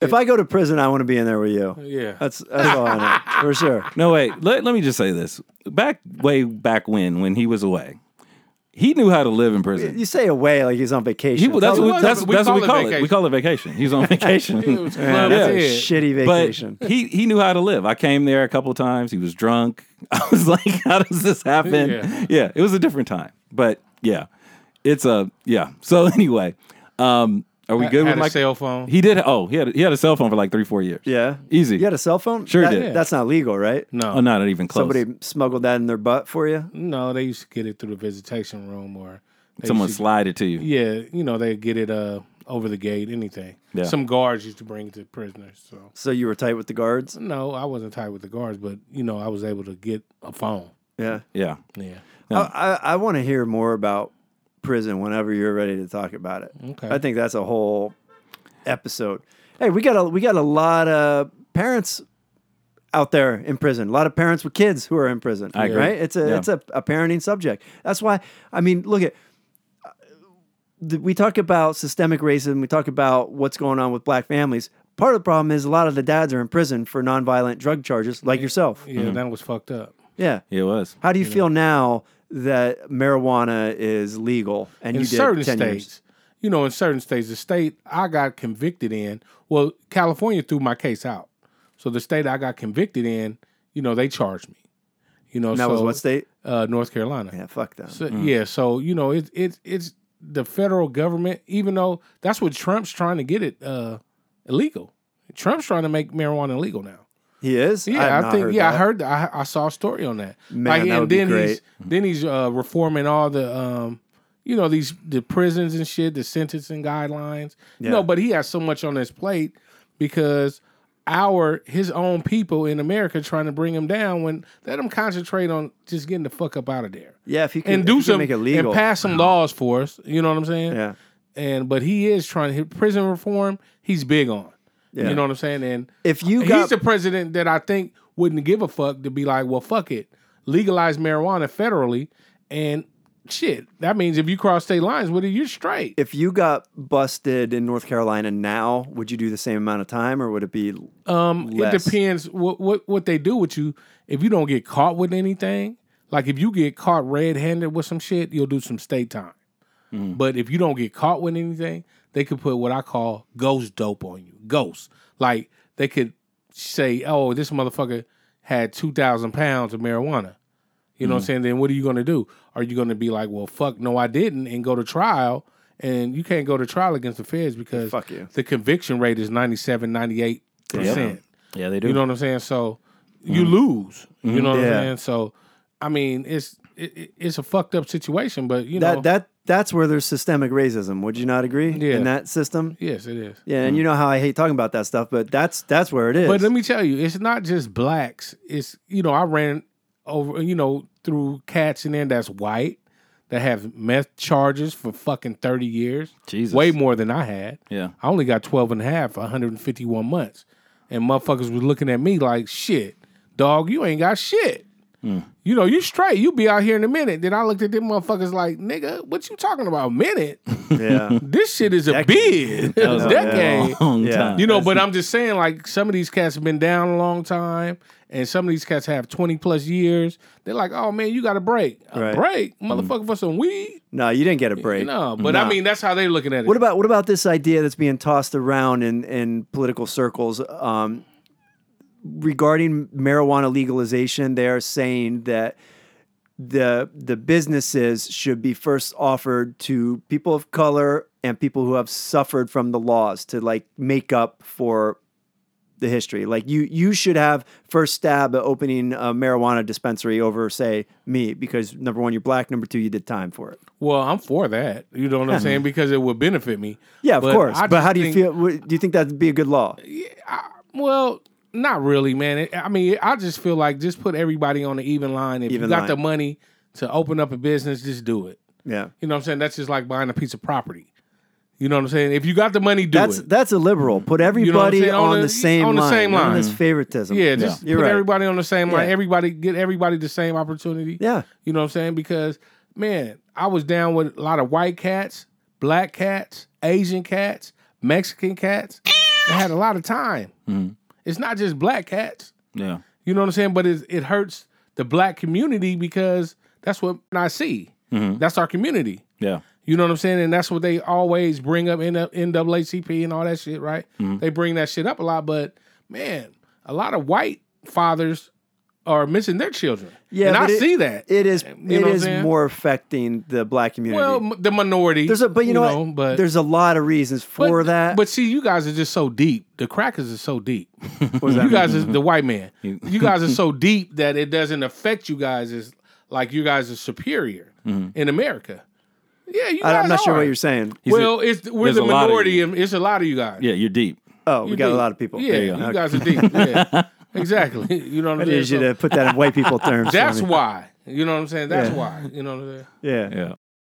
If I go to prison, I want to be in there with you. Yeah. That's that's all I know for sure. No, wait. Let, let me just say this. Back way back when, when he was away, he knew how to live in prison. You say away like he's on vacation. He, that's Tell what, that's, we that's what we call call it it. We call it vacation. He's on vacation. It was Yeah, club that's a shitty vacation. But he he knew how to live. I came there a couple of times. He was drunk. I was like, how does this happen? Yeah. Yeah, it was a different time. But yeah, it's a yeah. So anyway, um, are we good had with a my cell phone. He did. Oh, he had a, he had a cell phone for like three four years. yeah, Easy. You had a cell phone? Sure That- did. That's not legal, right? no, Oh, not even close. Somebody smuggled that in their butt for you. no, they used to get it through the visitation room or they Someone used to- slide it to you. Yeah, you know they get it uh over the gate, anything. Yeah. Some guards used to bring it to prisoners. So So you were tight with the guards. no, I wasn't tight with the guards, but you know I was able to get a phone. Yeah. Yeah. Yeah. I, I, I want to hear more about prison whenever you're ready to talk about it. Okay. I think that's a whole episode. Hey, we got a we got a lot of parents out there in prison. A lot of parents with kids who are in prison. I agree. Right? It's a Yeah. it's a, a parenting subject. That's why I mean, look at uh, we talk about systemic racism. We talk about what's going on with black families. Part of the problem is a lot of the dads are in prison for nonviolent drug charges, like yourself. Yeah, mm-hmm. that was fucked up. Yeah. It was. How do you feel now that marijuana is legal and in you did certain 10 states, years? you know, in certain states, the state I got convicted in, well, California threw my case out. So the state I got convicted in, you know, they charged me. You know, And that so was what state? uh, North Carolina. Yeah, fuck them. So, Yeah, so you know, it's it's it's the federal government, even though that's what Trump's trying to get it uh, illegal. Trump's trying to make marijuana illegal now. He is? Yeah, I, not think. yeah, I heard. that. I, I saw a story on that. Man, that would be then he's great. then he's uh, reforming all the um, you know, these the prisons and shit, the sentencing guidelines. You know, but he has so much on his plate because our his own people in America trying to bring him down when let him concentrate on just getting the fuck up out of there Yeah, if you can and do some make it legal. and pass some laws for us. You know what I'm saying? Yeah. And but he is trying to prison reform. He's big on. Yeah. You know what I'm saying? And If you he's got the president that I think wouldn't give a fuck to be like, well, fuck it, legalize marijuana federally, and shit. That means if you cross state lines with it, you're straight. if you got busted in North Carolina now, would you do the same amount of time or would it be Um, it depends what, what what they do with you. If you don't get caught with anything, like if you get caught red-handed with some shit, you'll do some state time. Mm. But if you don't get caught with anything, they could put what I call ghost dope on you. Ghost, like they could say, "Oh, this motherfucker had two thousand pounds of marijuana." You know what I'm mm. saying? Then what are you going to do? Are you going to be like, "Well, fuck, no, I didn't," and go to trial? And you can't go to trial against the feds because Fuck you. the conviction rate is 97, 98 percent. Yeah, they do. You know what I'm saying? So you mm. lose. You mm-hmm. know what Yeah. I'm saying? So I mean, it's it, it- it's a fucked up situation, but you know, that that that's where there's systemic racism. Would you not agree? Yeah. In that system? yes, it is. Yeah, and you mm. know how I hate talking about that stuff, but that's that's where it is. But let me tell you, it's not just blacks. It's you know, I ran over you know through cats in there that's white that have meth charges for fucking 30 years. Jesus. Way more than I had. Yeah. I only got 12 and a half 151 months. And motherfuckers was looking at me like, shit, dog, you ain't got shit. You know, you straight. You be out here in a minute. Then I looked at them motherfuckers like, nigga, what you talking about? A minute? yeah. This shit is a bid. That was a a decade. long time. You know, but I'm just saying, like, some of these cats have been down a long time, and some of these cats have 20 plus years. They're like, oh man, you got a break. A Right. break? Motherfucker for some weed? No, you didn't get a break. No, but I mean, that's how they're looking at it. What about what about this idea that's being tossed around in, in political circles um, regarding marijuana legalization? They are saying that the the businesses should be first offered to people of color and people who have suffered from the laws to like make up for the history. Like you you should have first stab at opening a marijuana dispensary over say me because number one you're black, number two you did time for it. Well, I'm for that. You know what I'm saying? Because it would benefit me. Yeah, of course. I But how do you think- feel? Do you think that'd be a good law? Well, not really, man. It- I mean, I just feel like just put everybody on the even line. If Even you got line. the money to open up a business, just do it. Yeah, You know what I'm saying? That's just like buying a piece of property. You know what I'm saying? If you got the money, do that's it. that's a liberal. Put everybody saying? On on, the- the same on the line. same line. this favoritism. Yeah, just You're put right. everybody on the same line. Yeah. Everybody get everybody the same opportunity. Yeah. You know what I'm saying? Because man, I was down with a lot of white cats, black cats, Asian cats, Mexican cats. I had a lot of time. Mm-hmm. It's not just black cats. Yeah. You know what I'm saying? But it, it hurts the black community because that's what I see. Mm-hmm. That's our community. Yeah. You know what I'm saying? And that's what they always bring up in NAACP and all that shit, right? Mm-hmm. They bring that shit up a lot, but man, a lot of white fathers are missing their children. Yeah, and I it- see that. It is You it know what I'm is saying? more affecting the black community. well, the minority. there's a but you, know, what? but there's a lot of reasons for but, that. But see, you guys are just so deep. The crackers are so deep. What that you mean? guys is the white man. You guys are so deep that it doesn't affect you guys as like you guys are superior mm-hmm. in America. Yeah, you guys I, am not sure what you're saying. Well, it's we're the a lot of minority. you. and It's a lot of you guys. Yeah, you're deep. Oh, we You got a lot of people. Yeah, you you, go. guys are deep. Yeah, exactly. You know what I I'm need saying? you So to put that in white people terms. for that's me. why. You know what I'm saying? That's Yeah. why. You know what I'm saying? Yeah. Yeah.